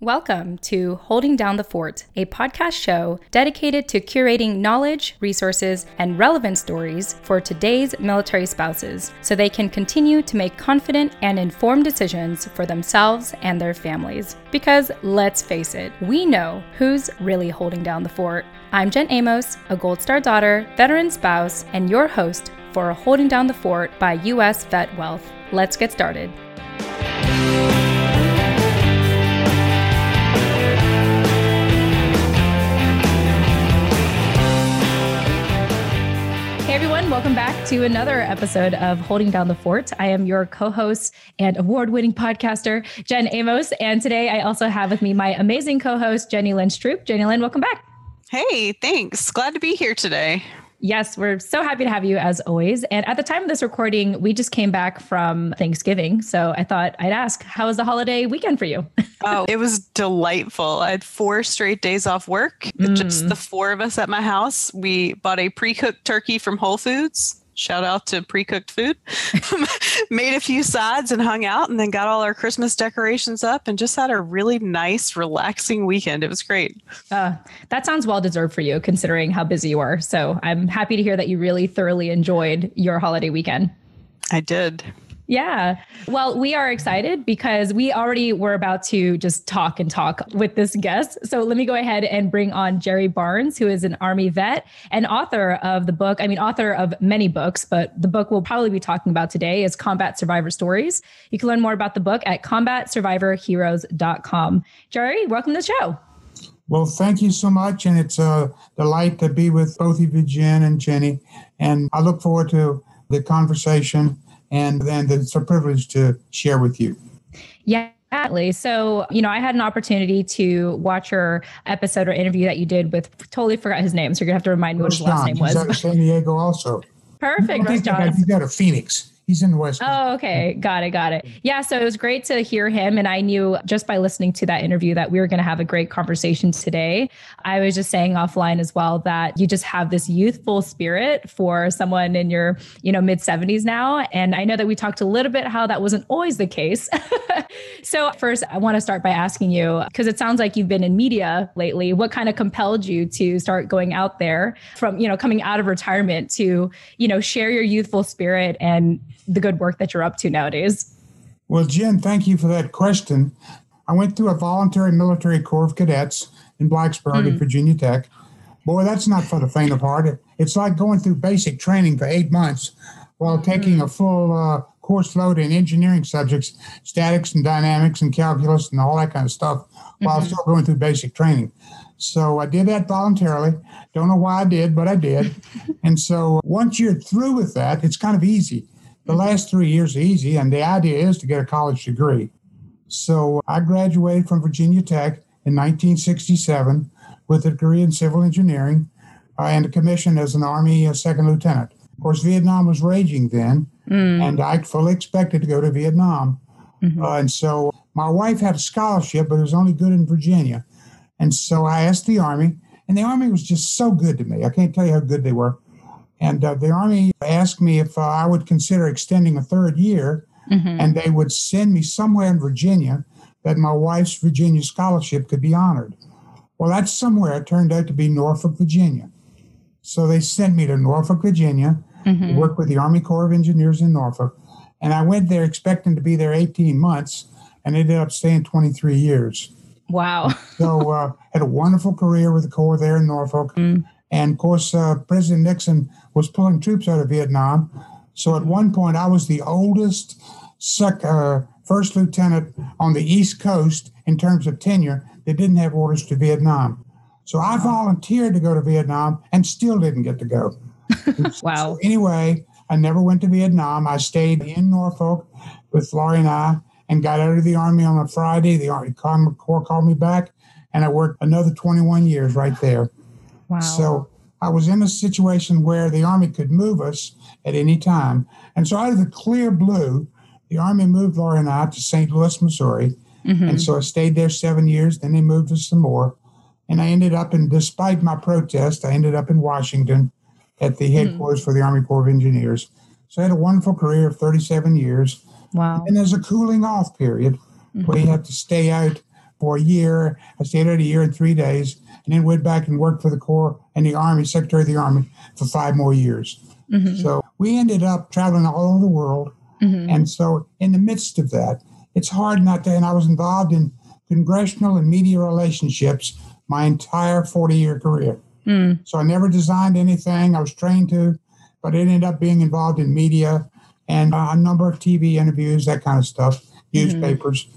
Welcome to Holding Down the Fort, a podcast show dedicated to curating knowledge, resources, and relevant stories for today's military spouses so they can continue to make confident and informed decisions for themselves and their families. Because let's face it, we know who's really holding down the fort. I'm Jen Amos, a Gold Star daughter, veteran spouse, and your host for Holding Down the Fort by U.S. Vet Wealth. Let's get started. To another episode of Holding Down the Fort. I am your co host and award winning podcaster, Jen Amos. And today I also have with me my amazing co host, Jenny Lynn Stroop. Jenny Lynn, welcome back. Hey, thanks. Glad to be here today. Yes, we're so happy to have you as always. And at the time of this recording, we just came back from Thanksgiving. So I thought I'd ask, how was the holiday weekend for you? oh, it was delightful. I had four straight days off work, mm. just the four of us at my house. We bought a pre cooked turkey from Whole Foods shout out to pre-cooked food. Made a few sides and hung out and then got all our christmas decorations up and just had a really nice relaxing weekend. It was great. Uh, that sounds well deserved for you considering how busy you are. So i'm happy to hear that you really thoroughly enjoyed your holiday weekend. I did yeah. Well, we are excited because we already were about to just talk and talk with this guest. So let me go ahead and bring on Jerry Barnes, who is an Army vet and author of the book. I mean, author of many books, but the book we'll probably be talking about today is Combat Survivor Stories. You can learn more about the book at combatsurvivorheroes.com. Jerry, welcome to the show. Well, thank you so much. And it's a delight to be with both of you, Jen and Jenny. And I look forward to the conversation and then it's a privilege to share with you. Yeah. Exactly. So, you know, I had an opportunity to watch your episode or interview that you did with totally forgot his name. So you're gonna have to remind me what his last name was. Out of San Diego also. Perfect. He's got a Phoenix. He's in the West. Oh, okay. Got it. Got it. Yeah. So it was great to hear him. And I knew just by listening to that interview that we were going to have a great conversation today. I was just saying offline as well that you just have this youthful spirit for someone in your, you know, mid 70s now. And I know that we talked a little bit how that wasn't always the case. so first, I want to start by asking you, because it sounds like you've been in media lately. What kind of compelled you to start going out there from, you know, coming out of retirement to, you know, share your youthful spirit and the good work that you're up to nowadays. Well, Jen, thank you for that question. I went through a voluntary military corps of cadets in Blacksburg mm. at hmm. Virginia Tech. Boy, that's not for the faint of heart. It's like going through basic training for eight months while taking a full uh, course load in engineering subjects, statics and dynamics and calculus and all that kind of stuff, while mm-hmm. still going through basic training. So I did that voluntarily. Don't know why I did, but I did. and so once you're through with that, it's kind of easy. The last three years are easy, and the idea is to get a college degree. So I graduated from Virginia Tech in 1967 with a degree in civil engineering uh, and a commission as an Army uh, second lieutenant. Of course, Vietnam was raging then, mm. and I fully expected to go to Vietnam. Mm-hmm. Uh, and so my wife had a scholarship, but it was only good in Virginia. And so I asked the Army, and the Army was just so good to me. I can't tell you how good they were. And uh, the Army asked me if uh, I would consider extending a third year, mm-hmm. and they would send me somewhere in Virginia that my wife's Virginia scholarship could be honored. Well, that somewhere it turned out to be Norfolk, Virginia. So they sent me to Norfolk, Virginia, mm-hmm. to work with the Army Corps of Engineers in Norfolk. And I went there expecting to be there 18 months and ended up staying 23 years. Wow. so uh, had a wonderful career with the Corps there in Norfolk. Mm. And of course, uh, President Nixon was pulling troops out of Vietnam. So at one point, I was the oldest sec, uh, first lieutenant on the East Coast in terms of tenure that didn't have orders to Vietnam. So I volunteered to go to Vietnam and still didn't get to go. wow. So anyway, I never went to Vietnam. I stayed in Norfolk with Laurie and I and got out of the Army on a Friday. The Army Corps called me back, and I worked another 21 years right there. Wow. So I was in a situation where the Army could move us at any time. And so out of the clear blue, the Army moved Laura and I to St. Louis, Missouri. Mm-hmm. And so I stayed there seven years. Then they moved us some more. And I ended up in, despite my protest, I ended up in Washington at the mm-hmm. headquarters mm-hmm. for the Army Corps of Engineers. So I had a wonderful career of 37 years. Wow. And there's a cooling off period mm-hmm. where you have to stay out for a year. I stayed out a year and three days, and then went back and worked for the Corps and the Army, Secretary of the Army, for five more years. Mm-hmm. So we ended up traveling all over the world. Mm-hmm. And so, in the midst of that, it's hard not to. And I was involved in congressional and media relationships my entire 40 year career. Mm. So I never designed anything. I was trained to, but it ended up being involved in media and a number of TV interviews, that kind of stuff, mm-hmm. newspapers.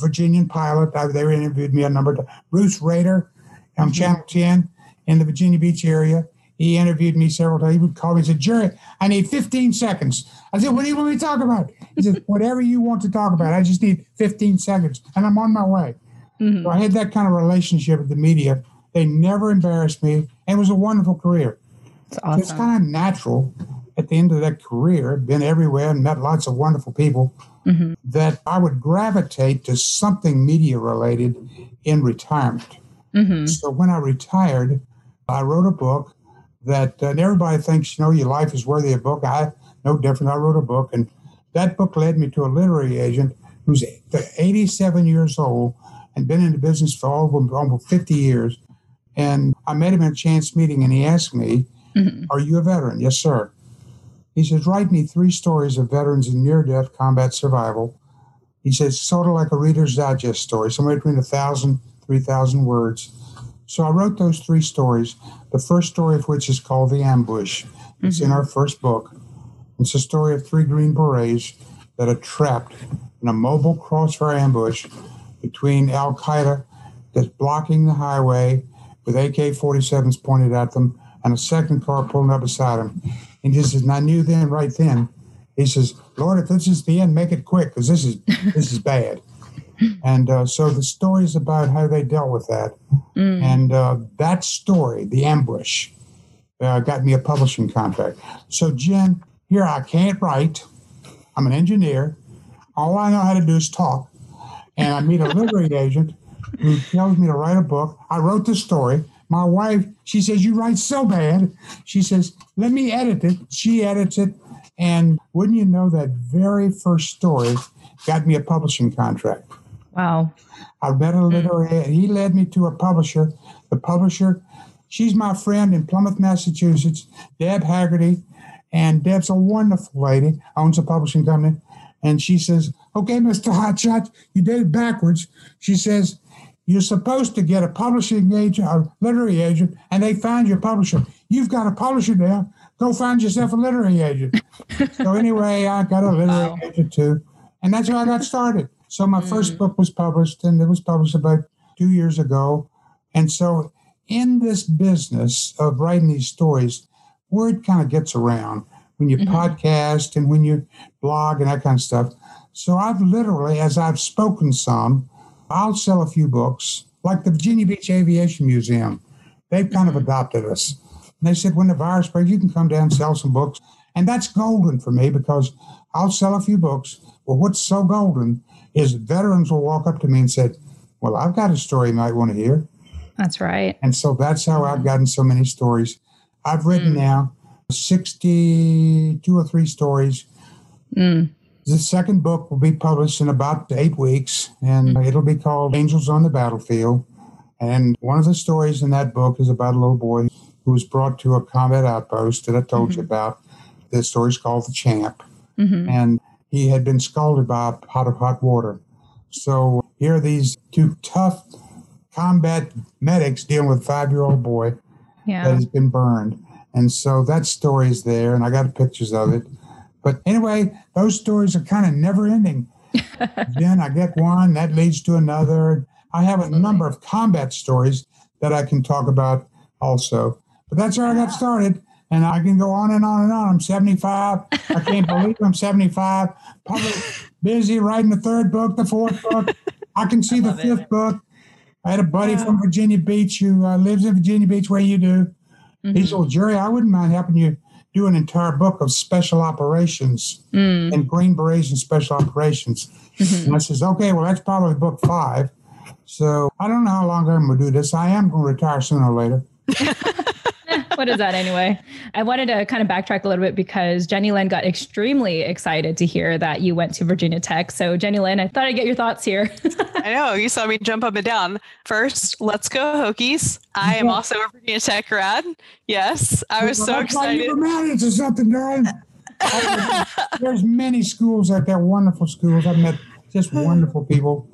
Virginian pilot, they interviewed me a number of times. Bruce Rader on mm-hmm. Channel 10 in the Virginia Beach area. He interviewed me several times. He would call me and said, Jerry, I need 15 seconds. I said, What do you want me to talk about? He said, Whatever you want to talk about. I just need 15 seconds and I'm on my way. Mm-hmm. So I had that kind of relationship with the media. They never embarrassed me. And it was a wonderful career. Awesome. It's kind of natural at the end of that career, been everywhere and met lots of wonderful people, mm-hmm. that I would gravitate to something media related in retirement. Mm-hmm. So when I retired, I wrote a book that uh, everybody thinks, you know, your life is worthy of a book. I no different. I wrote a book, and that book led me to a literary agent who's 87 years old and been in the business for over, almost 50 years. And I met him in a chance meeting, and he asked me, mm-hmm. "Are you a veteran?" Yes, sir. He says, "Write me three stories of veterans in near-death combat survival." He says, "Sort of like a Reader's Digest story, somewhere between a thousand, three thousand words." So I wrote those three stories, the first story of which is called The Ambush. It's mm-hmm. in our first book. It's a story of three Green Berets that are trapped in a mobile crossfire ambush between Al Qaeda that's blocking the highway with AK 47s pointed at them and a second car pulling up beside them. And he says, and I knew then, right then, he says, Lord, if this is the end, make it quick because this is this is bad. And uh, so the story is about how they dealt with that. Mm. And uh, that story, The Ambush, uh, got me a publishing contract. So, Jen, here I can't write. I'm an engineer. All I know how to do is talk. And I meet a literary agent who tells me to write a book. I wrote the story. My wife, she says, You write so bad. She says, Let me edit it. She edits it. And wouldn't you know that very first story got me a publishing contract? Wow. I met a literary, he led me to a publisher. The publisher, she's my friend in Plymouth, Massachusetts, Deb Haggerty. And Deb's a wonderful lady, owns a publishing company. And she says, Okay, Mr. Hotshot, you did it backwards. She says, You're supposed to get a publishing agent, a literary agent, and they find your publisher. You've got a publisher now. Go find yourself a literary agent. so, anyway, I got a literary wow. agent too. And that's how I got started. So my mm. first book was published, and it was published about two years ago. And so, in this business of writing these stories, word kind of gets around when you mm-hmm. podcast and when you blog and that kind of stuff. So I've literally, as I've spoken some, I'll sell a few books, like the Virginia Beach Aviation Museum. They've kind mm-hmm. of adopted us. And they said, when the virus breaks, you can come down and sell some books. And that's golden for me because I'll sell a few books. Well, what's so golden is veterans will walk up to me and said, "Well, I've got a story you might want to hear." That's right. And so that's how I've gotten so many stories. I've written mm. now 62 or three stories. Mm. The second book will be published in about eight weeks, and mm. it'll be called Angels on the Battlefield. And one of the stories in that book is about a little boy who was brought to a combat outpost that I told mm-hmm. you about. The story's called The Champ. Mm-hmm. And he had been scalded by a pot of hot water. So here are these two tough combat medics dealing with a five year old boy yeah. that has been burned. And so that story is there, and I got pictures of it. But anyway, those stories are kind of never ending. then I get one, that leads to another. I have a number of combat stories that I can talk about also. But that's where I got started. And I can go on and on and on. I'm 75. I can't believe I'm 75. Probably busy writing the third book, the fourth book. I can see I the fifth it. book. I had a buddy yeah. from Virginia Beach who uh, lives in Virginia Beach, where you do. Mm-hmm. He said, Jerry, I wouldn't mind helping you do an entire book of special operations mm. and Green Berets and special operations. Mm-hmm. And I says, okay, well, that's probably book five. So I don't know how long I'm going to do this. I am going to retire sooner or later. what is that anyway? I wanted to kind of backtrack a little bit because Jenny Lynn got extremely excited to hear that you went to Virginia Tech. So, Jenny Lynn, I thought I'd get your thoughts here. I know you saw me jump up and down. First, let's go Hokies. I am also a Virginia Tech grad. Yes, I was well, so excited. You married to something, darling. There's many schools out there, wonderful schools. I've met just wonderful people.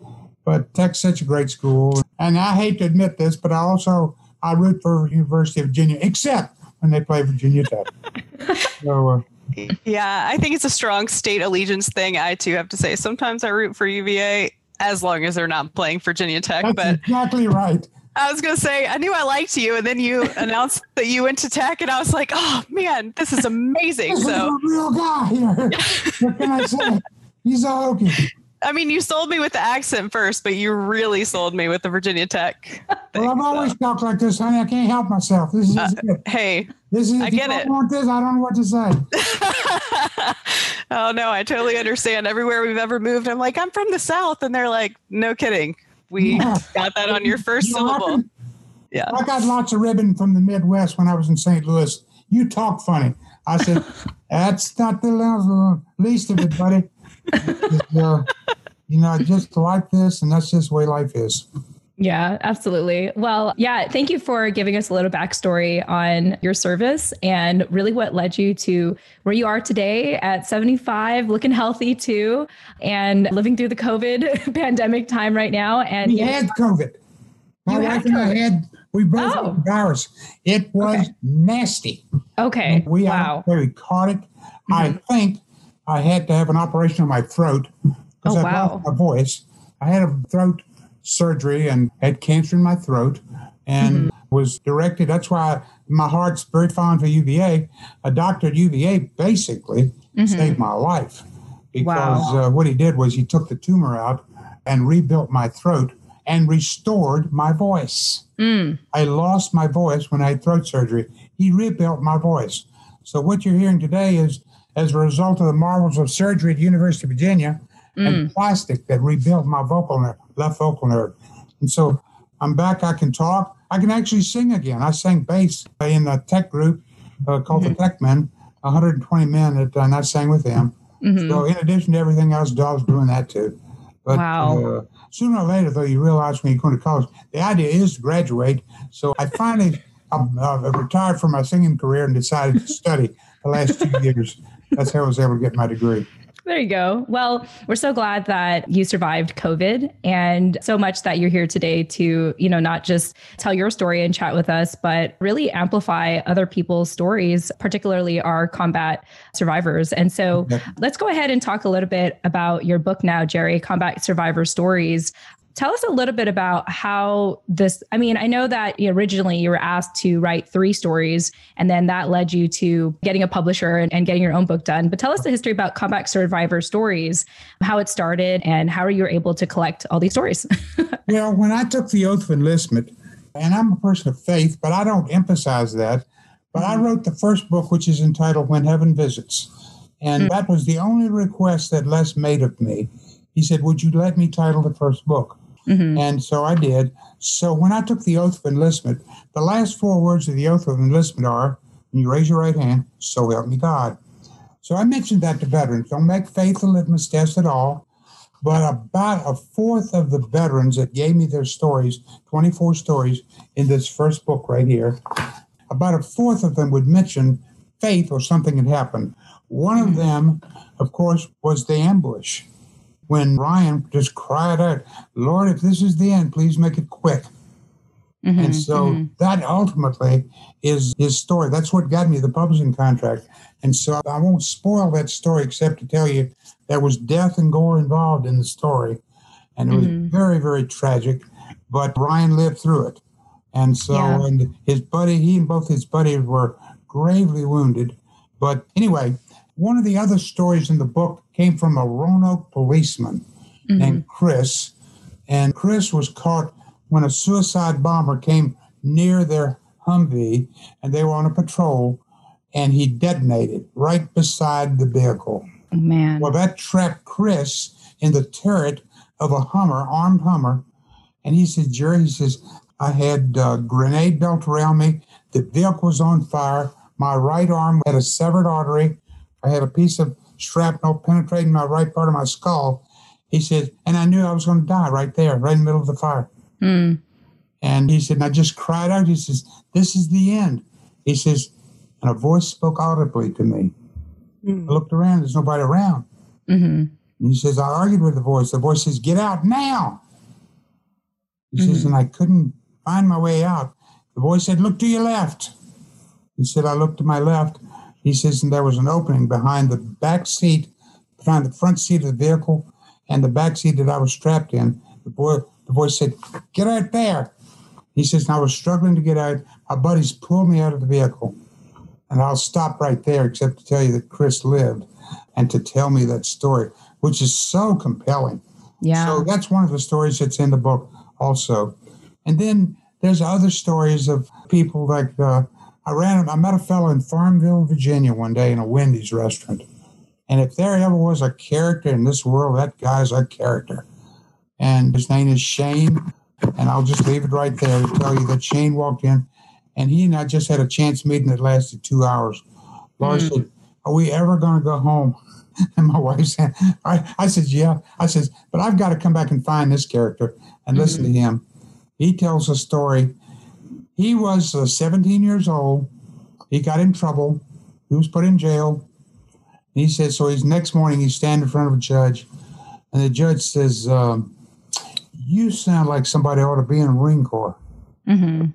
But Tech's such a great school. And I hate to admit this, but I also I root for University of Virginia, except when they play Virginia Tech. so, uh, yeah, I think it's a strong state allegiance thing. I too have to say sometimes I root for UVA as long as they're not playing Virginia Tech. That's but exactly right. I was gonna say I knew I liked you, and then you announced that you went to Tech, and I was like, "Oh man, this is amazing!" This so, is a real guy here. what can I say? He's a Hokie. I mean, you sold me with the accent first, but you really sold me with the Virginia Tech. Thing, well, I've always talked like this, honey. I can't help myself. This is uh, hey. This is. I get it. Want this? I don't know what to say. oh no, I totally understand. Everywhere we've ever moved, I'm like, I'm from the South, and they're like, no kidding. We yeah. got that on your first you know, syllable. yeah. I got lots of ribbon from the Midwest when I was in St. Louis. You talk funny. I said, that's not the least of it, buddy uh, you know, just like this, and that's just the way life is. Yeah, absolutely. Well, yeah, thank you for giving us a little backstory on your service and really what led you to where you are today at 75, looking healthy too, and living through the COVID pandemic time right now. And we had COVID. My wife and I had, we both oh. had virus. It was okay. nasty. Okay. we wow. we caught it. Mm-hmm. I think I had to have an operation on my throat because oh, I wow. lost my voice. I had a throat surgery and had cancer in my throat and mm-hmm. was directed. That's why my heart's very fond for UVA. A doctor at UVA basically mm-hmm. saved my life because wow. uh, what he did was he took the tumor out and rebuilt my throat and restored my voice. Mm. I lost my voice when I had throat surgery. He rebuilt my voice. So what you're hearing today is as a result of the marvels of surgery at the University of Virginia mm. and plastic that rebuilt my vocal nerve, left vocal nerve. And so I'm back. I can talk. I can actually sing again. I sang bass in a tech group uh, called mm-hmm. the Tech Men, 120 men, that, and I sang with them. Mm-hmm. So in addition to everything else, I was doing that too. But wow. uh, sooner or later, though, you realize when you go to college, the idea is to graduate. So I finally uh, retired from my singing career and decided to study the last two years that's how I was able to get my degree. There you go. Well, we're so glad that you survived COVID and so much that you're here today to, you know, not just tell your story and chat with us, but really amplify other people's stories, particularly our combat survivors. And so okay. let's go ahead and talk a little bit about your book now, Jerry, Combat Survivor Stories. Tell us a little bit about how this. I mean, I know that originally you were asked to write three stories, and then that led you to getting a publisher and, and getting your own book done. But tell us the history about Combat Survivor Stories, how it started, and how you were able to collect all these stories. well, when I took the oath of enlistment, and I'm a person of faith, but I don't emphasize that. But I mm-hmm. wrote the first book, which is entitled When Heaven Visits. And mm-hmm. that was the only request that Les made of me. He said, Would you let me title the first book? Mm-hmm. And so I did. So when I took the oath of enlistment, the last four words of the oath of enlistment are, when you raise your right hand, so help me God. So I mentioned that to veterans. Don't make faith a litmus test at all. But about a fourth of the veterans that gave me their stories, 24 stories in this first book right here, about a fourth of them would mention faith or something had happened. One of mm-hmm. them, of course, was the ambush when Ryan just cried out, Lord, if this is the end, please make it quick. Mm-hmm, and so mm-hmm. that ultimately is his story. That's what got me the publishing contract. And so I won't spoil that story except to tell you there was death and gore involved in the story. And it was mm-hmm. very, very tragic. But Ryan lived through it. And so yeah. and his buddy, he and both his buddies were gravely wounded. But anyway, one of the other stories in the book came from a Roanoke policeman mm-hmm. named Chris. And Chris was caught when a suicide bomber came near their Humvee and they were on a patrol and he detonated right beside the vehicle. Man. Well, that trapped Chris in the turret of a Hummer, armed Hummer. And he said, Jerry, he says, I had a grenade belt around me. The vehicle was on fire. My right arm had a severed artery. I had a piece of shrapnel penetrating my right part of my skull. He said, and I knew I was going to die right there, right in the middle of the fire. Mm. And he said, and I just cried out. He says, This is the end. He says, and a voice spoke audibly to me. Mm. I looked around, there's nobody around. Mm-hmm. And he says, I argued with the voice. The voice says, Get out now. He mm-hmm. says, and I couldn't find my way out. The voice said, Look to your left. He said, I looked to my left. He says, and there was an opening behind the back seat, behind the front seat of the vehicle and the back seat that I was strapped in. The boy, the voice said, Get out there. He says, and I was struggling to get out. My buddies pulled me out of the vehicle. And I'll stop right there, except to tell you that Chris lived and to tell me that story, which is so compelling. Yeah. So that's one of the stories that's in the book also. And then there's other stories of people like uh, I ran. I met a fellow in Farmville, Virginia, one day in a Wendy's restaurant, and if there ever was a character in this world, that guy's a character. And his name is Shane. And I'll just leave it right there to tell you that Shane walked in and he and I just had a chance meeting that lasted two hours. Laura mm. said, Are we ever going to go home? And my wife said, I, I said, Yeah. I said, But I've got to come back and find this character and mm-hmm. listen to him. He tells a story. He was uh, 17 years old. He got in trouble. He was put in jail. He said, So he's next morning, he's standing in front of a judge. And the judge says, um, You sound like somebody ought to be in the Marine Corps. Mm-hmm.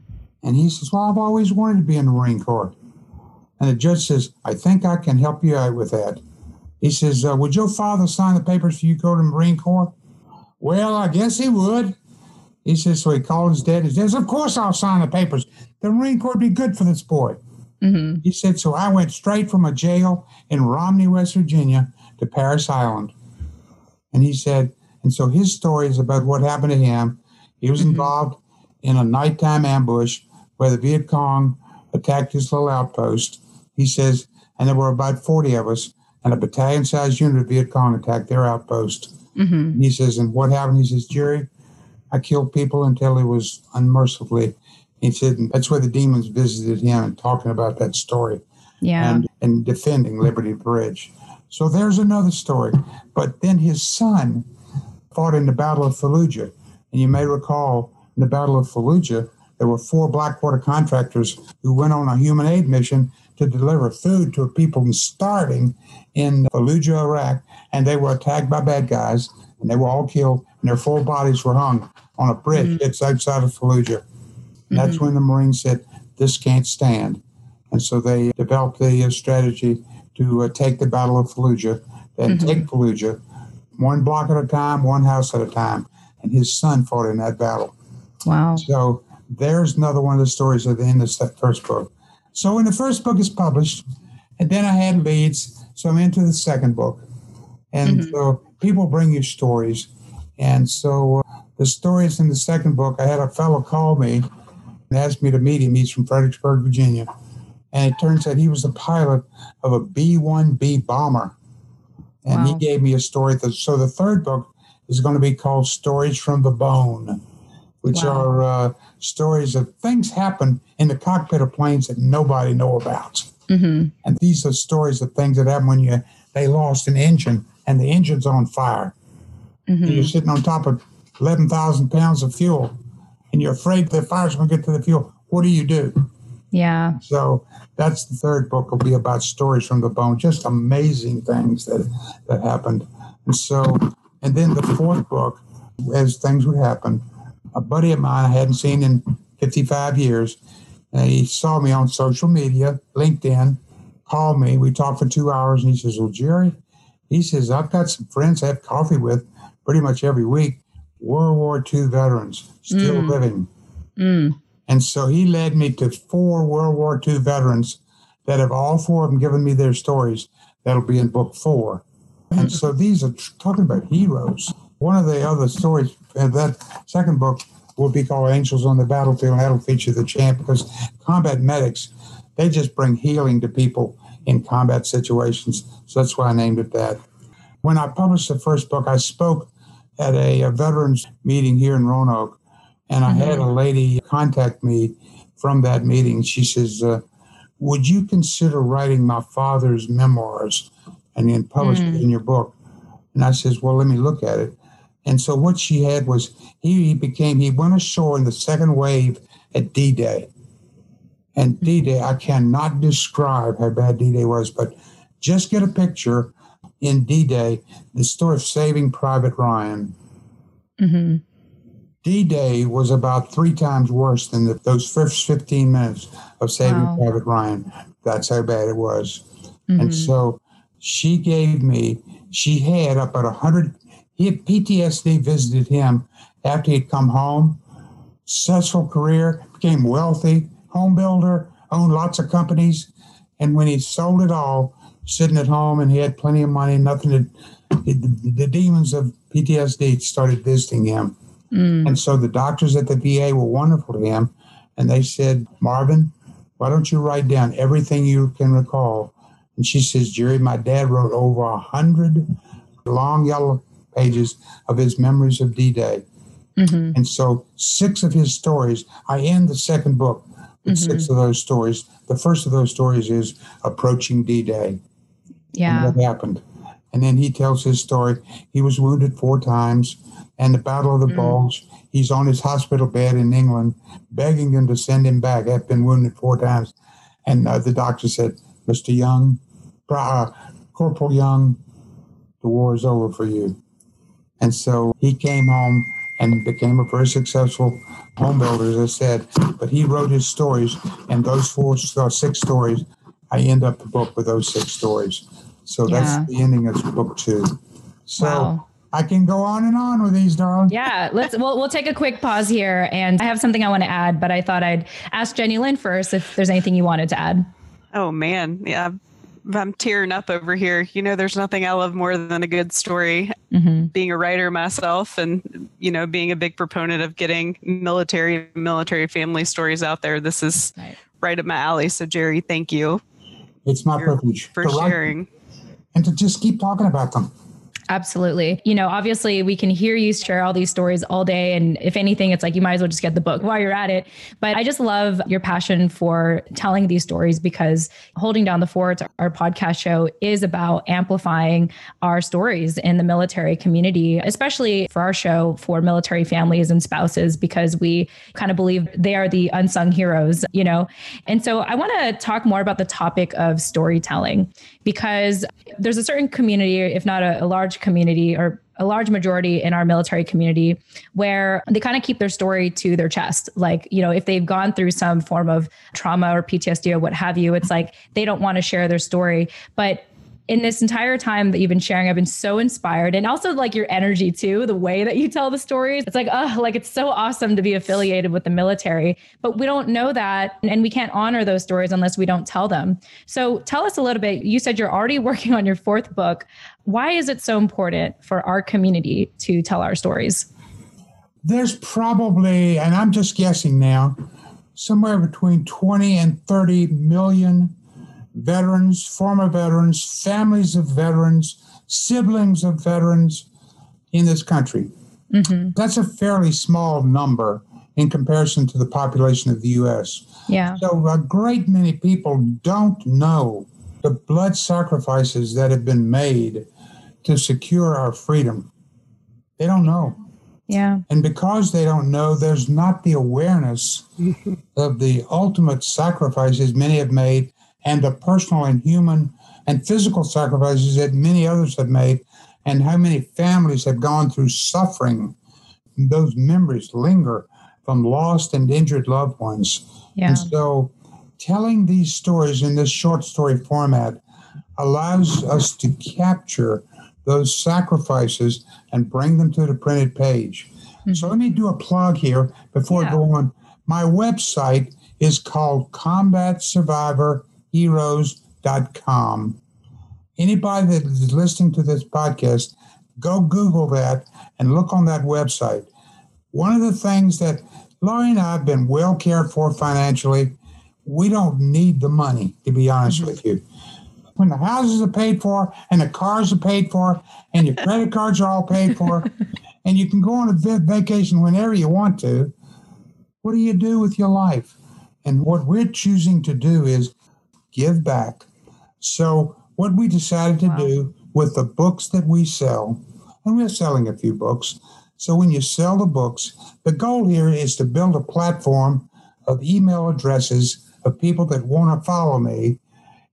And he says, Well, I've always wanted to be in the Marine Corps. And the judge says, I think I can help you out with that. He says, uh, Would your father sign the papers for you to go to the Marine Corps? Well, I guess he would. He says, So he called his dad. He says, Of course I'll sign the papers. The Marine Corps would be good for this boy. Mm-hmm. He said, So I went straight from a jail in Romney, West Virginia to Parris Island. And he said, And so his story is about what happened to him. He was mm-hmm. involved in a nighttime ambush where the Viet Cong attacked his little outpost. He says, and there were about 40 of us, and a battalion sized unit of Viet Cong attacked their outpost. Mm-hmm. He says, and what happened? He says, Jerry, I killed people until it was unmercifully. He said, that's where the demons visited him and talking about that story. Yeah. And, and defending Liberty Bridge. So there's another story. But then his son fought in the Battle of Fallujah. And you may recall in the Battle of Fallujah, there were four Blackwater contractors who went on a human aid mission to deliver food to people starving in Fallujah, Iraq, and they were attacked by bad guys, and they were all killed, and their full bodies were hung on a bridge mm-hmm. it's outside of Fallujah. And that's mm-hmm. when the Marines said, "This can't stand," and so they developed the uh, strategy to uh, take the Battle of Fallujah, then mm-hmm. take Fallujah, one block at a time, one house at a time, and his son fought in that battle. Wow! So there's another one of the stories at the end of that first book. So when the first book is published, and then I had leads, so I'm into the second book. And mm-hmm. so people bring you stories. And so uh, the stories in the second book, I had a fellow call me and asked me to meet him. He's from Fredericksburg, Virginia. And it turns out he was the pilot of a B 1B bomber. And wow. he gave me a story. That, so the third book is going to be called Stories from the Bone, which wow. are uh, stories of things happen in the cockpit of planes that nobody know about. Mm-hmm. And these are stories of things that happen when you they lost an engine and the engine's on fire. Mm-hmm. And you're sitting on top of 11,000 pounds of fuel and you're afraid the fire's going to get to the fuel. What do you do? Yeah. So that's the third book will be about stories from the bone, just amazing things that that happened. And so, and then the fourth book, as things would happen, a buddy of mine I hadn't seen in 55 years. And he saw me on social media, LinkedIn, called me. We talked for two hours, and he says, Well, Jerry, he says, I've got some friends I have coffee with pretty much every week, World War II veterans still mm. living. Mm. And so he led me to four World War II veterans that have all four of them given me their stories. That'll be in book four. And so these are talking about heroes. One of the other stories in that second book will be called Angels on the Battlefield, and that'll feature the champ because combat medics, they just bring healing to people in combat situations. So that's why I named it that. When I published the first book, I spoke at a, a veterans meeting here in Roanoke, and I mm-hmm. had a lady contact me from that meeting. She says, uh, Would you consider writing my father's memoirs and then publish mm. it in your book? And I says, Well, let me look at it. And so what she had was he, he became, he went ashore in the second wave at D Day. And D Day, I cannot describe how bad D Day was, but just get a picture in D Day, the story of saving Private Ryan. Mm-hmm. D Day was about three times worse than the, those first 15 minutes of Saving wow. Private Ryan. That's how bad it was. Mm-hmm. And so she gave me, she had up at 100, he had PTSD visited him after he'd come home, successful career, became wealthy, home builder, owned lots of companies. And when he sold it all, sitting at home and he had plenty of money, nothing to, the, the demons of PTSD started visiting him. Mm. And so the doctors at the VA were wonderful to him. And they said, Marvin, why don't you write down everything you can recall? And she says, Jerry, my dad wrote over a hundred long yellow pages of his memories of D Day. Mm-hmm. And so six of his stories, I end the second book mm-hmm. six of those stories. The first of those stories is approaching D Day. Yeah. what happened. And then he tells his story. He was wounded four times and the Battle of the mm. Bulge. He's on his hospital bed in England, begging them to send him back. I've been wounded four times. And uh, the doctor said, Mr. Young, uh, Corporal Young, the war is over for you. And so he came home and became a very successful home builder, as I said. But he wrote his stories, and those four, uh, six stories, I end up the book with those six stories. So yeah. that's the ending of book two. So wow. I can go on and on with these, darling. Yeah, let's. We'll we'll take a quick pause here, and I have something I want to add, but I thought I'd ask Jenny Lynn first if there's anything you wanted to add. Oh man, yeah, I'm tearing up over here. You know, there's nothing I love more than a good story. Mm-hmm. Being a writer myself, and you know, being a big proponent of getting military military family stories out there. This is right, right up my alley. So, Jerry, thank you. It's my privilege for sharing, and to just keep talking about them. Absolutely. You know, obviously we can hear you share all these stories all day. And if anything, it's like you might as well just get the book while you're at it. But I just love your passion for telling these stories because Holding Down the Fort, our podcast show, is about amplifying our stories in the military community, especially for our show for military families and spouses, because we kind of believe they are the unsung heroes, you know? And so I want to talk more about the topic of storytelling because there's a certain community, if not a, a large community or a large majority in our military community where they kind of keep their story to their chest. Like, you know, if they've gone through some form of trauma or PTSD or what have you, it's like they don't want to share their story. But in this entire time that you've been sharing, I've been so inspired and also like your energy too, the way that you tell the stories. It's like, oh, like it's so awesome to be affiliated with the military, but we don't know that and we can't honor those stories unless we don't tell them. So tell us a little bit. You said you're already working on your fourth book. Why is it so important for our community to tell our stories? There's probably, and I'm just guessing now, somewhere between 20 and 30 million veterans, former veterans, families of veterans, siblings of veterans in this country. Mm-hmm. That's a fairly small number in comparison to the population of the U.S. Yeah. So a great many people don't know the blood sacrifices that have been made to secure our freedom. They don't know. Yeah. And because they don't know, there's not the awareness of the ultimate sacrifices many have made and the personal and human and physical sacrifices that many others have made, and how many families have gone through suffering. Those memories linger from lost and injured loved ones. Yeah. And so, telling these stories in this short story format allows us to capture those sacrifices and bring them to the printed page. Mm-hmm. So, let me do a plug here before yeah. I go on. My website is called Combat Survivor heroes.com. Anybody that is listening to this podcast, go Google that and look on that website. One of the things that Laurie and I have been well cared for financially, we don't need the money, to be honest mm-hmm. with you. When the houses are paid for and the cars are paid for and your credit cards are all paid for and you can go on a vacation whenever you want to, what do you do with your life? And what we're choosing to do is give back. So, what we decided to wow. do with the books that we sell, and we're selling a few books. So, when you sell the books, the goal here is to build a platform of email addresses of people that want to follow me.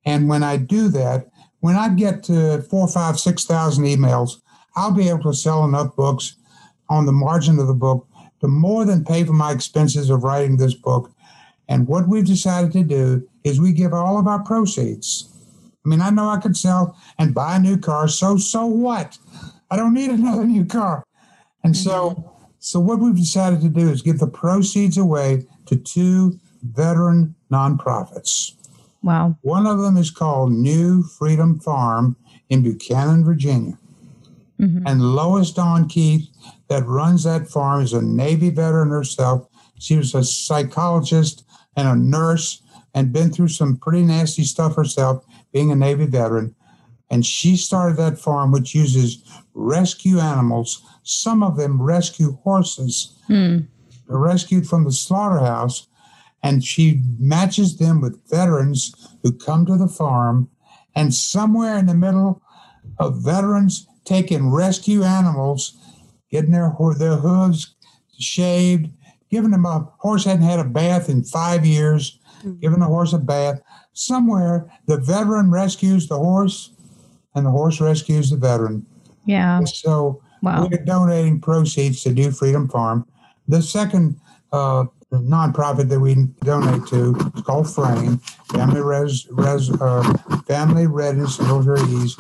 And when I do that, when I get to four, five, six thousand emails, I'll be able to sell enough books on the margin of the book to more than pay for my expenses of writing this book. And what we've decided to do is we give all of our proceeds. I mean, I know I could sell and buy a new car, so so what? I don't need another new car. And so mm-hmm. so what we've decided to do is give the proceeds away to two veteran nonprofits. Wow. One of them is called New Freedom Farm in Buchanan, Virginia. Mm-hmm. And Lois Dawn Keith, that runs that farm, is a Navy veteran herself. She was a psychologist and a nurse and been through some pretty nasty stuff herself, being a Navy veteran. And she started that farm, which uses rescue animals. Some of them rescue horses, mm. rescued from the slaughterhouse. And she matches them with veterans who come to the farm. And somewhere in the middle of veterans taking rescue animals, getting their, their hooves shaved, giving them a horse hadn't had a bath in five years, mm-hmm. giving the horse a bath. Somewhere the veteran rescues the horse and the horse rescues the veteran. Yeah. so wow. we're donating proceeds to New Freedom Farm. The second uh, nonprofit that we donate to is called Frame, Family Res, Res uh, Family Readiness Military Ease.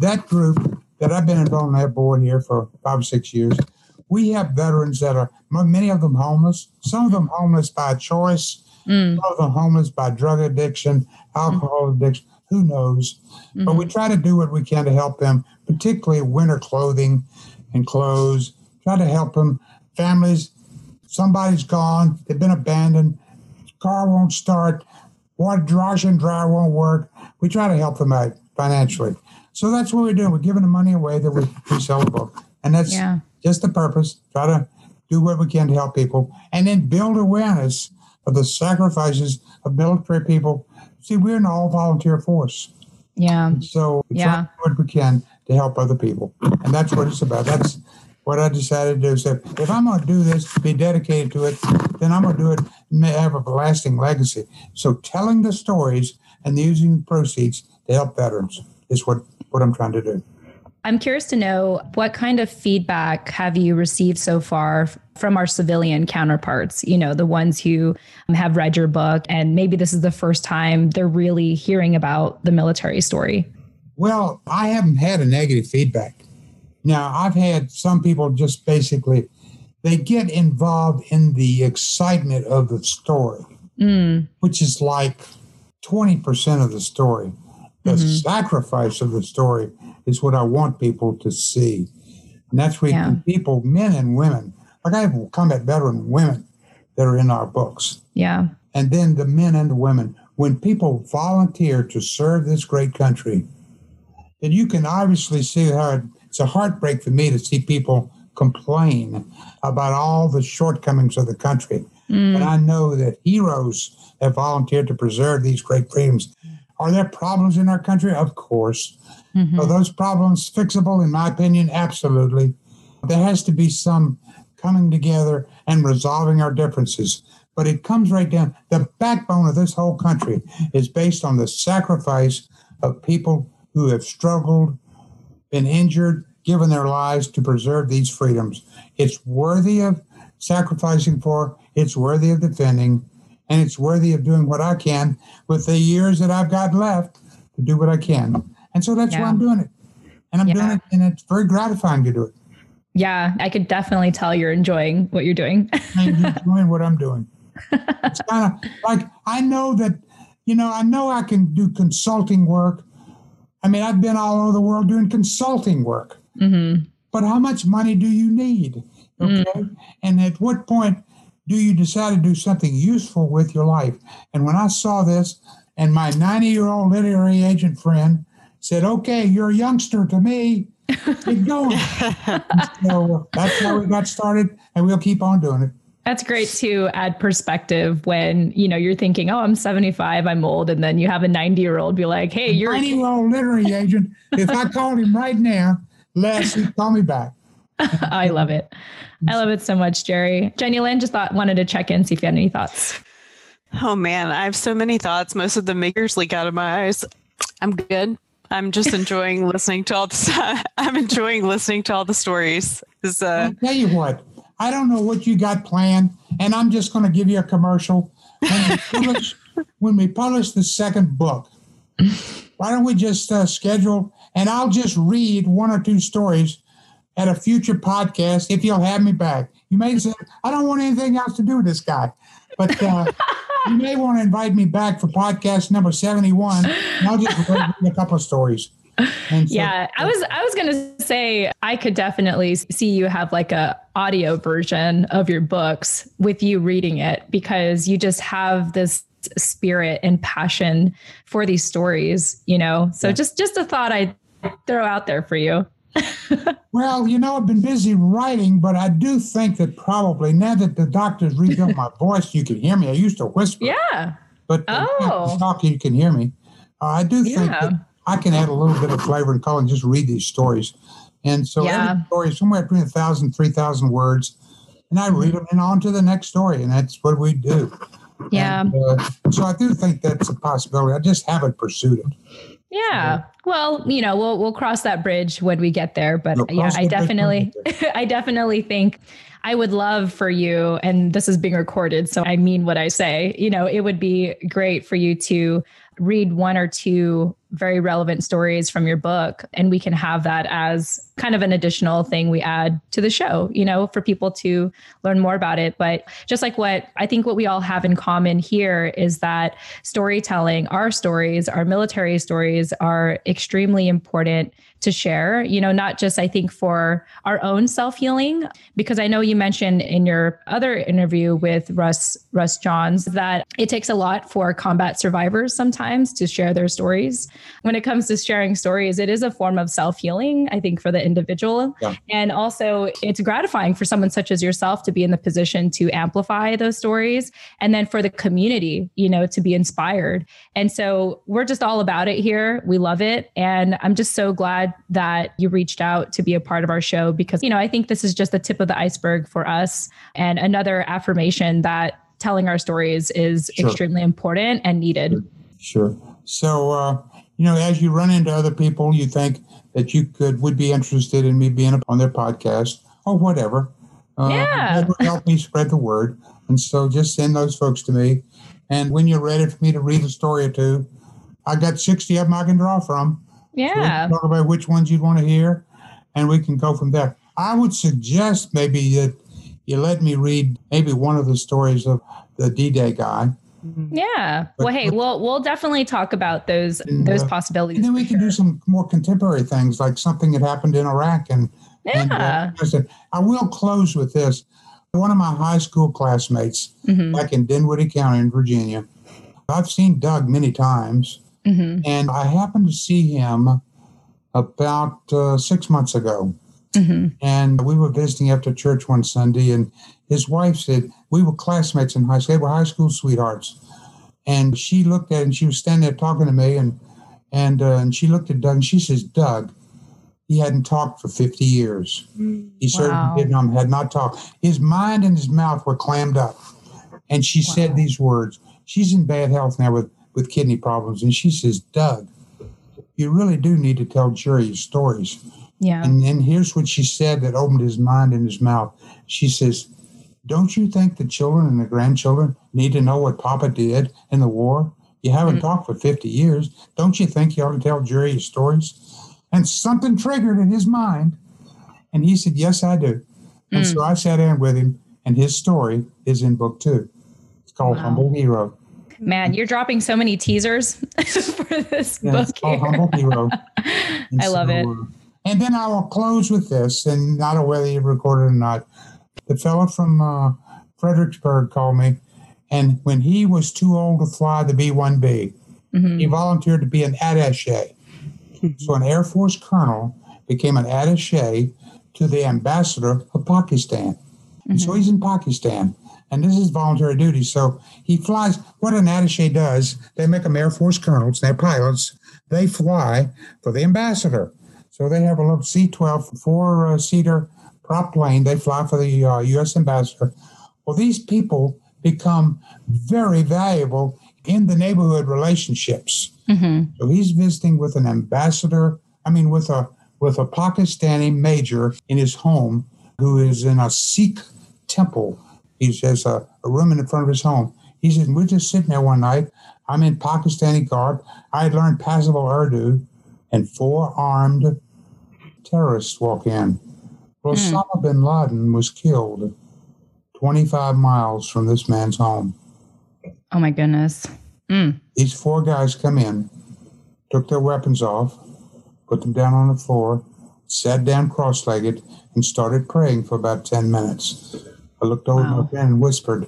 That group that I've been involved in that board here for five or six years, we have veterans that are many of them homeless, some of them homeless by choice, mm. some of them homeless by drug addiction, alcohol mm. addiction, who knows. Mm-hmm. But we try to do what we can to help them, particularly winter clothing and clothes, try to help them. Families, somebody's gone, they've been abandoned, car won't start, water washer and dryer won't work. We try to help them out financially. So that's what we're doing. We're giving the money away that we, we sell a book. And that's yeah. Just the purpose. Try to do what we can to help people and then build awareness of the sacrifices of military people. See, we're an all volunteer force. Yeah. And so yeah. what we can to help other people. And that's what it's about. That's what I decided to do. So if I'm going to do this, be dedicated to it, then I'm going to do it and have a lasting legacy. So telling the stories and using the proceeds to help veterans is what what I'm trying to do. I'm curious to know what kind of feedback have you received so far from our civilian counterparts, you know, the ones who have read your book and maybe this is the first time they're really hearing about the military story? Well, I haven't had a negative feedback. Now, I've had some people just basically they get involved in the excitement of the story, mm. which is like 20% of the story. The mm-hmm. sacrifice of the story is what I want people to see. And that's where yeah. people, men and women, like I have combat veteran women that are in our books. Yeah. And then the men and the women. When people volunteer to serve this great country, then you can obviously see how it's a heartbreak for me to see people complain about all the shortcomings of the country. Mm. And I know that heroes have volunteered to preserve these great freedoms. Are there problems in our country? Of course. Mm-hmm. Are those problems fixable? In my opinion, absolutely. There has to be some coming together and resolving our differences. But it comes right down. The backbone of this whole country is based on the sacrifice of people who have struggled, been injured, given their lives to preserve these freedoms. It's worthy of sacrificing for, it's worthy of defending, and it's worthy of doing what I can with the years that I've got left to do what I can. And so that's yeah. why I'm doing it. And I'm yeah. doing it, and it's very gratifying to do it. Yeah, I could definitely tell you're enjoying what you're doing. I'm enjoying what I'm doing. It's kind of like I know that, you know, I know I can do consulting work. I mean, I've been all over the world doing consulting work. Mm-hmm. But how much money do you need? Okay. Mm. And at what point do you decide to do something useful with your life? And when I saw this, and my 90 year old literary agent friend said, Okay, you're a youngster to me. Keep going. so that's how we got started, and we'll keep on doing it. That's great to add perspective when, you know, you're thinking, oh, I'm 75, I'm old. And then you have a 90 year old be like, hey, you're 90 year old literary agent. If I called him right now, Les, he'd call me back. I love it. I love it so much, Jerry. Jenny Lynn just thought wanted to check in, see if you had any thoughts. Oh man, I have so many thoughts. Most of the makers leak out of my eyes. I'm good. I'm just enjoying listening to all the. I'm enjoying listening to all the stories. Uh, I'll tell you what, I don't know what you got planned, and I'm just going to give you a commercial. When we publish, when we publish the second book, why don't we just uh, schedule and I'll just read one or two stories at a future podcast if you'll have me back. You may say, I don't want anything else to do with this guy, but uh, you may want to invite me back for podcast number 71. And I'll just read a couple of stories. So, yeah, I was I was gonna say I could definitely see you have like a audio version of your books with you reading it because you just have this spirit and passion for these stories, you know. So yeah. just just a thought I throw out there for you? Well, you know, I've been busy writing, but I do think that probably now that the doctors rebuilt my voice, you can hear me. I used to whisper. Yeah. But oh. talking, you can hear me. Uh, I do think yeah. that I can add a little bit of flavor and color and just read these stories. And so yeah. every story is somewhere between a thousand, three thousand words. And I read them and on to the next story. And that's what we do. Yeah. And, uh, so I do think that's a possibility. I just haven't pursued it. Yeah. Well, you know, we'll we'll cross that bridge when we get there. But we'll yeah, I definitely I definitely think I would love for you, and this is being recorded, so I mean what I say. You know, it would be great for you to read one or two very relevant stories from your book and we can have that as kind of an additional thing we add to the show you know for people to learn more about it but just like what i think what we all have in common here is that storytelling our stories our military stories are extremely important to share, you know, not just I think for our own self-healing because I know you mentioned in your other interview with Russ Russ Johns that it takes a lot for combat survivors sometimes to share their stories. When it comes to sharing stories, it is a form of self-healing, I think for the individual. Yeah. And also it's gratifying for someone such as yourself to be in the position to amplify those stories and then for the community, you know, to be inspired. And so we're just all about it here. We love it and I'm just so glad that you reached out to be a part of our show because, you know, I think this is just the tip of the iceberg for us and another affirmation that telling our stories is sure. extremely important and needed. Sure. So, uh, you know, as you run into other people, you think that you could would be interested in me being on their podcast or whatever. Uh, yeah. help me spread the word. And so just send those folks to me. And when you're ready for me to read a story or two, I got 60 of them I can draw from. Yeah. So talk about which ones you'd want to hear, and we can go from there. I would suggest maybe that you let me read maybe one of the stories of the D-Day guy. Mm-hmm. Yeah. But, well, hey, but, we'll we'll definitely talk about those and, those uh, possibilities. And then we can sure. do some more contemporary things, like something that happened in Iraq. And yeah, and, uh, I said I will close with this. One of my high school classmates mm-hmm. back in Dinwiddie County in Virginia. I've seen Doug many times, Mm-hmm. And I happened to see him about uh, six months ago. Mm-hmm. And we were visiting after church one Sunday, and his wife said, We were classmates in high school. They were high school sweethearts. And she looked at and she was standing there talking to me, and and uh, and she looked at Doug and she says, Doug, he hadn't talked for 50 years. He served wow. in Vietnam, had not talked. His mind and his mouth were clammed up. And she wow. said these words. She's in bad health now with with kidney problems. And she says, Doug, you really do need to tell Jerry stories. Yeah. And then here's what she said that opened his mind and his mouth. She says, Don't you think the children and the grandchildren need to know what Papa did in the war? You haven't mm-hmm. talked for 50 years. Don't you think you ought to tell Jerry your stories? And something triggered in his mind. And he said, Yes, I do. And mm. so I sat in with him, and his story is in book two. It's called wow. Humble Hero. Man, you're dropping so many teasers for this yeah, book. Humble Hero. I so, love it. Uh, and then I will close with this, and not know whether you recorded or not. The fellow from uh, Fredericksburg called me, and when he was too old to fly the B 1B, mm-hmm. he volunteered to be an attache. so an Air Force colonel became an attache to the ambassador of Pakistan. Mm-hmm. And so he's in Pakistan. and this is voluntary duty. So he flies. What an attaché does, they make them Air Force colonels, they're pilots. They fly for the ambassador. So they have a little C 12 four uh, seater prop plane. They fly for the uh, U.S. ambassador. Well, these people become very valuable in the neighborhood relationships. Mm-hmm. So he's visiting with an ambassador, I mean, with a with a Pakistani major in his home who is in a Sikh temple. He has a, a room in the front of his home. He said, We're just sitting there one night. I'm in Pakistani garb. I had learned passable Urdu, and four armed terrorists walk in. Well, mm. Osama bin Laden was killed 25 miles from this man's home. Oh, my goodness. Mm. These four guys come in, took their weapons off, put them down on the floor, sat down cross legged, and started praying for about 10 minutes. I looked over wow. my friend and whispered,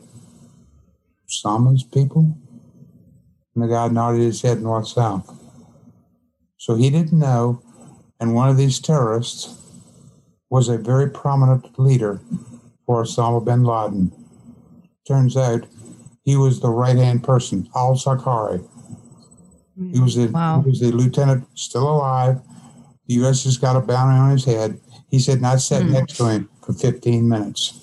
Osama's people? And the guy nodded his head north south. So he didn't know, and one of these terrorists was a very prominent leader for Osama bin Laden. Turns out he was the right hand person, al Zarqawi. He was the wow. he was the lieutenant, still alive. The U.S. has got a bounty on his head. He said, "Not I sat mm. next to him for 15 minutes.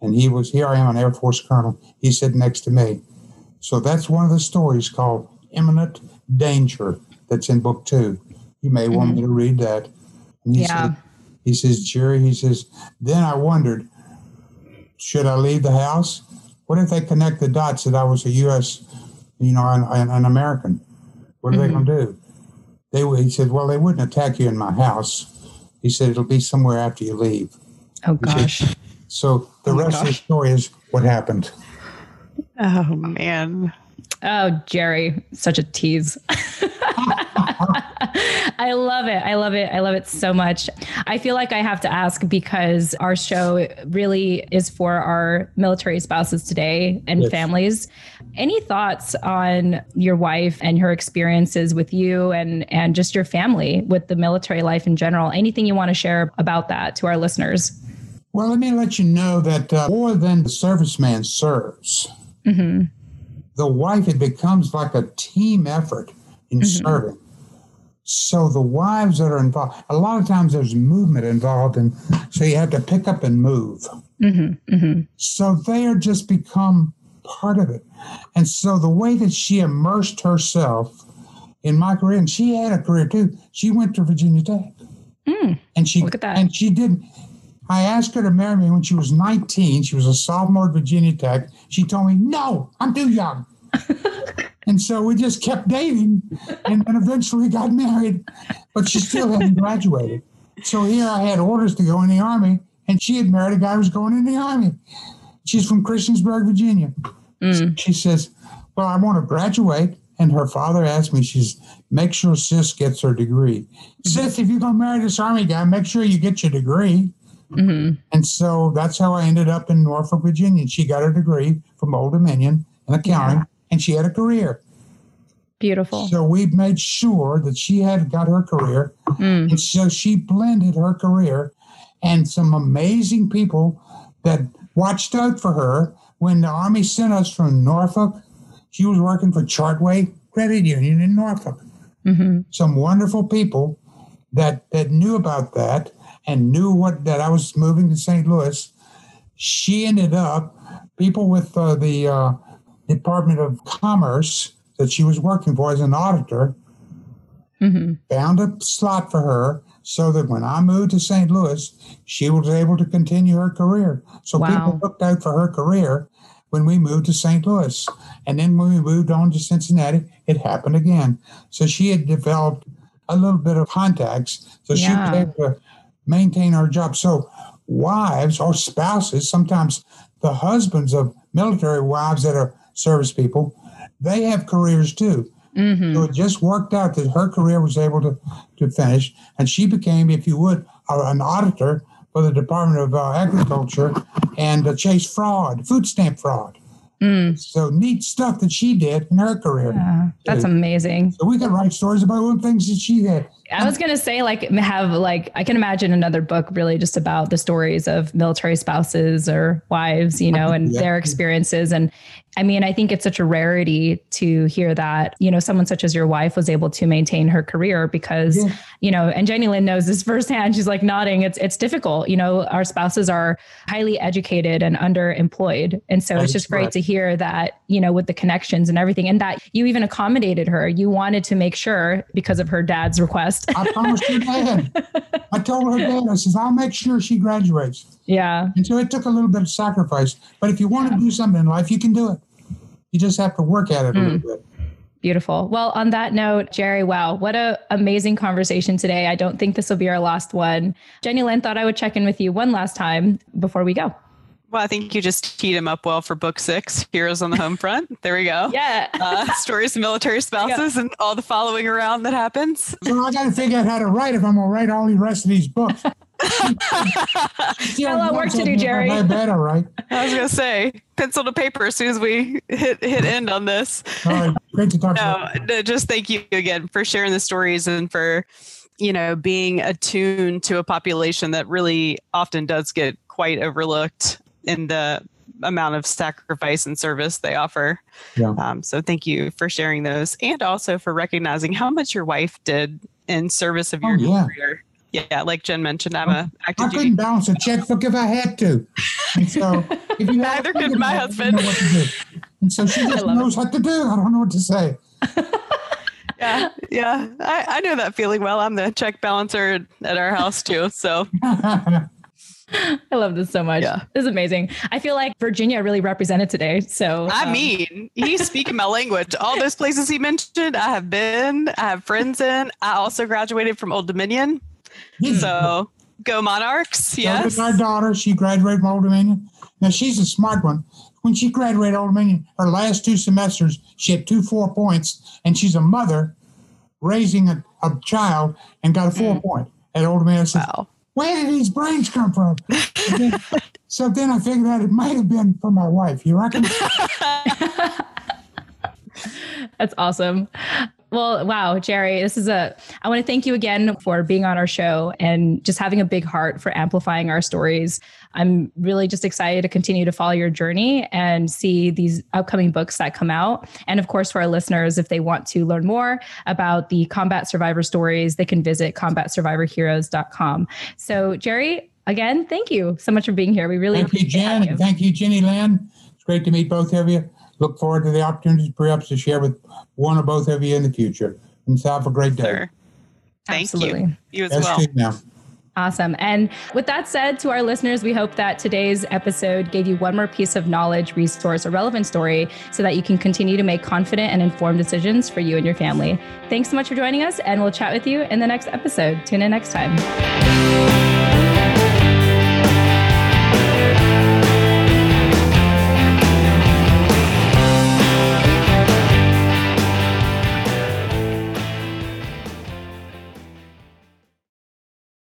And he was, here I am, an Air Force colonel. He said next to me. So that's one of the stories called Imminent Danger that's in book two. You may mm-hmm. want me to read that. And he yeah. Said, he says, Jerry, he says, then I wondered, should I leave the house? What if they connect the dots that I was a U.S., you know, an, an American? What are mm-hmm. they going to do? They, he said, well, they wouldn't attack you in my house. He said, it'll be somewhere after you leave. Oh, gosh. Said, so the oh, rest gosh. of the story is what happened. Oh, man. Oh, Jerry, such a tease. I love it. I love it. I love it so much. I feel like I have to ask because our show really is for our military spouses today and yes. families. Any thoughts on your wife and her experiences with you and and just your family with the military life in general? Anything you want to share about that to our listeners? Well, let me let you know that uh, more than the serviceman serves, mm-hmm. the wife, it becomes like a team effort in mm-hmm. serving. So the wives that are involved, a lot of times there's movement involved, and so you have to pick up and move. Mm-hmm, mm-hmm. So they are just become part of it. And so the way that she immersed herself in my career, and she had a career too. She went to Virginia Tech, mm, and she look at that. and she did. I asked her to marry me when she was 19. She was a sophomore at Virginia Tech. She told me, "No, I'm too young." And so we just kept dating and then eventually got married, but she still hadn't graduated. So here I had orders to go in the Army, and she had married a guy who was going in the Army. She's from Christiansburg, Virginia. Mm. She says, Well, I want to graduate. And her father asked me, she's make sure sis gets her degree. Mm-hmm. Sis, if you're gonna marry this army guy, make sure you get your degree. Mm-hmm. And so that's how I ended up in Norfolk, Virginia. She got her degree from Old Dominion in accounting. Yeah and she had a career. Beautiful. So we made sure that she had got her career. Mm. And so she blended her career and some amazing people that watched out for her when the Army sent us from Norfolk. She was working for Chartway Credit Union in Norfolk. Mm-hmm. Some wonderful people that that knew about that and knew what that I was moving to St. Louis. She ended up people with uh, the uh, Department of Commerce that she was working for as an auditor, mm-hmm. found a slot for her so that when I moved to St. Louis, she was able to continue her career. So wow. people looked out for her career when we moved to St. Louis. And then when we moved on to Cincinnati, it happened again. So she had developed a little bit of contacts. So yeah. she was able to maintain her job. So wives or spouses, sometimes the husbands of military wives that are service people, they have careers too. Mm-hmm. So it just worked out that her career was able to, to finish, and she became, if you would, an auditor for the Department of uh, Agriculture and uh, chase fraud, food stamp fraud. Mm. So neat stuff that she did in her career. Yeah, that's amazing. So we could write stories about the things that she did. I was gonna say like have like I can imagine another book really just about the stories of military spouses or wives, you know, and yeah. their experiences. And I mean, I think it's such a rarity to hear that, you know, someone such as your wife was able to maintain her career because, yeah. you know, and Jenny Lynn knows this firsthand. She's like nodding. It's it's difficult. You know, our spouses are highly educated and underemployed. And so it's just great to hear that, you know, with the connections and everything, and that you even accommodated her. You wanted to make sure because of her dad's request I promised her dad. I told her dad, I says, I'll make sure she graduates. Yeah. And so it took a little bit of sacrifice. But if you want yeah. to do something in life, you can do it. You just have to work at it mm. a little hmm. bit. Beautiful. Well, on that note, Jerry, wow, what an amazing conversation today. I don't think this will be our last one. Jenny Lynn thought I would check in with you one last time before we go. Well, I think you just teed him up well for book six, Heroes on the Home Front. There we go. Yeah. uh, stories of military spouses and all the following around that happens. So I got to figure out how to write if I'm going to write all the rest of these books. Still a lot of work to do, Jerry. I better, right? I was going to say, pencil to paper as soon as we hit hit end on this. All right. Great to talk no, to no, just thank you again for sharing the stories and for, you know, being attuned to a population that really often does get quite overlooked in the amount of sacrifice and service they offer. Yeah. Um, so thank you for sharing those and also for recognizing how much your wife did in service of your oh, yeah. career. Yeah, like Jen mentioned, I'm a active I couldn't balance a checkbook if I had to. And so if you neither could my husband. And so she just knows it. what to do. I don't know what to say. yeah, yeah. I, I know that feeling well. I'm the check balancer at our house too. So I love this so much. Yeah. This is amazing. I feel like Virginia really represented today. So I um, mean, he's speaking my language. All those places he mentioned, I have been, I have friends in. I also graduated from Old Dominion. So go Monarchs. Yes. So my daughter, she graduated from Old Dominion. Now she's a smart one. When she graduated Old Dominion, her last two semesters, she had two four points, and she's a mother raising a, a child and got a four mm. point at Old Dominion. wow where did these brains come from? Then, so then I figured out it might have been from my wife. You reckon? That's awesome. Well, wow, Jerry, this is a, I want to thank you again for being on our show and just having a big heart for amplifying our stories. I'm really just excited to continue to follow your journey and see these upcoming books that come out. And of course, for our listeners, if they want to learn more about the combat survivor stories, they can visit combatsurvivorheroes.com. So, Jerry, again, thank you so much for being here. We really thank you, Jen, you. thank you, Jenny Lynn. It's great to meet both of you. Look forward to the opportunities perhaps to share with one or both of you in the future. And so have a great day. Sure. Thank Absolutely. you. You as well. Now. Awesome. And with that said, to our listeners, we hope that today's episode gave you one more piece of knowledge, resource, or relevant story so that you can continue to make confident and informed decisions for you and your family. Thanks so much for joining us, and we'll chat with you in the next episode. Tune in next time.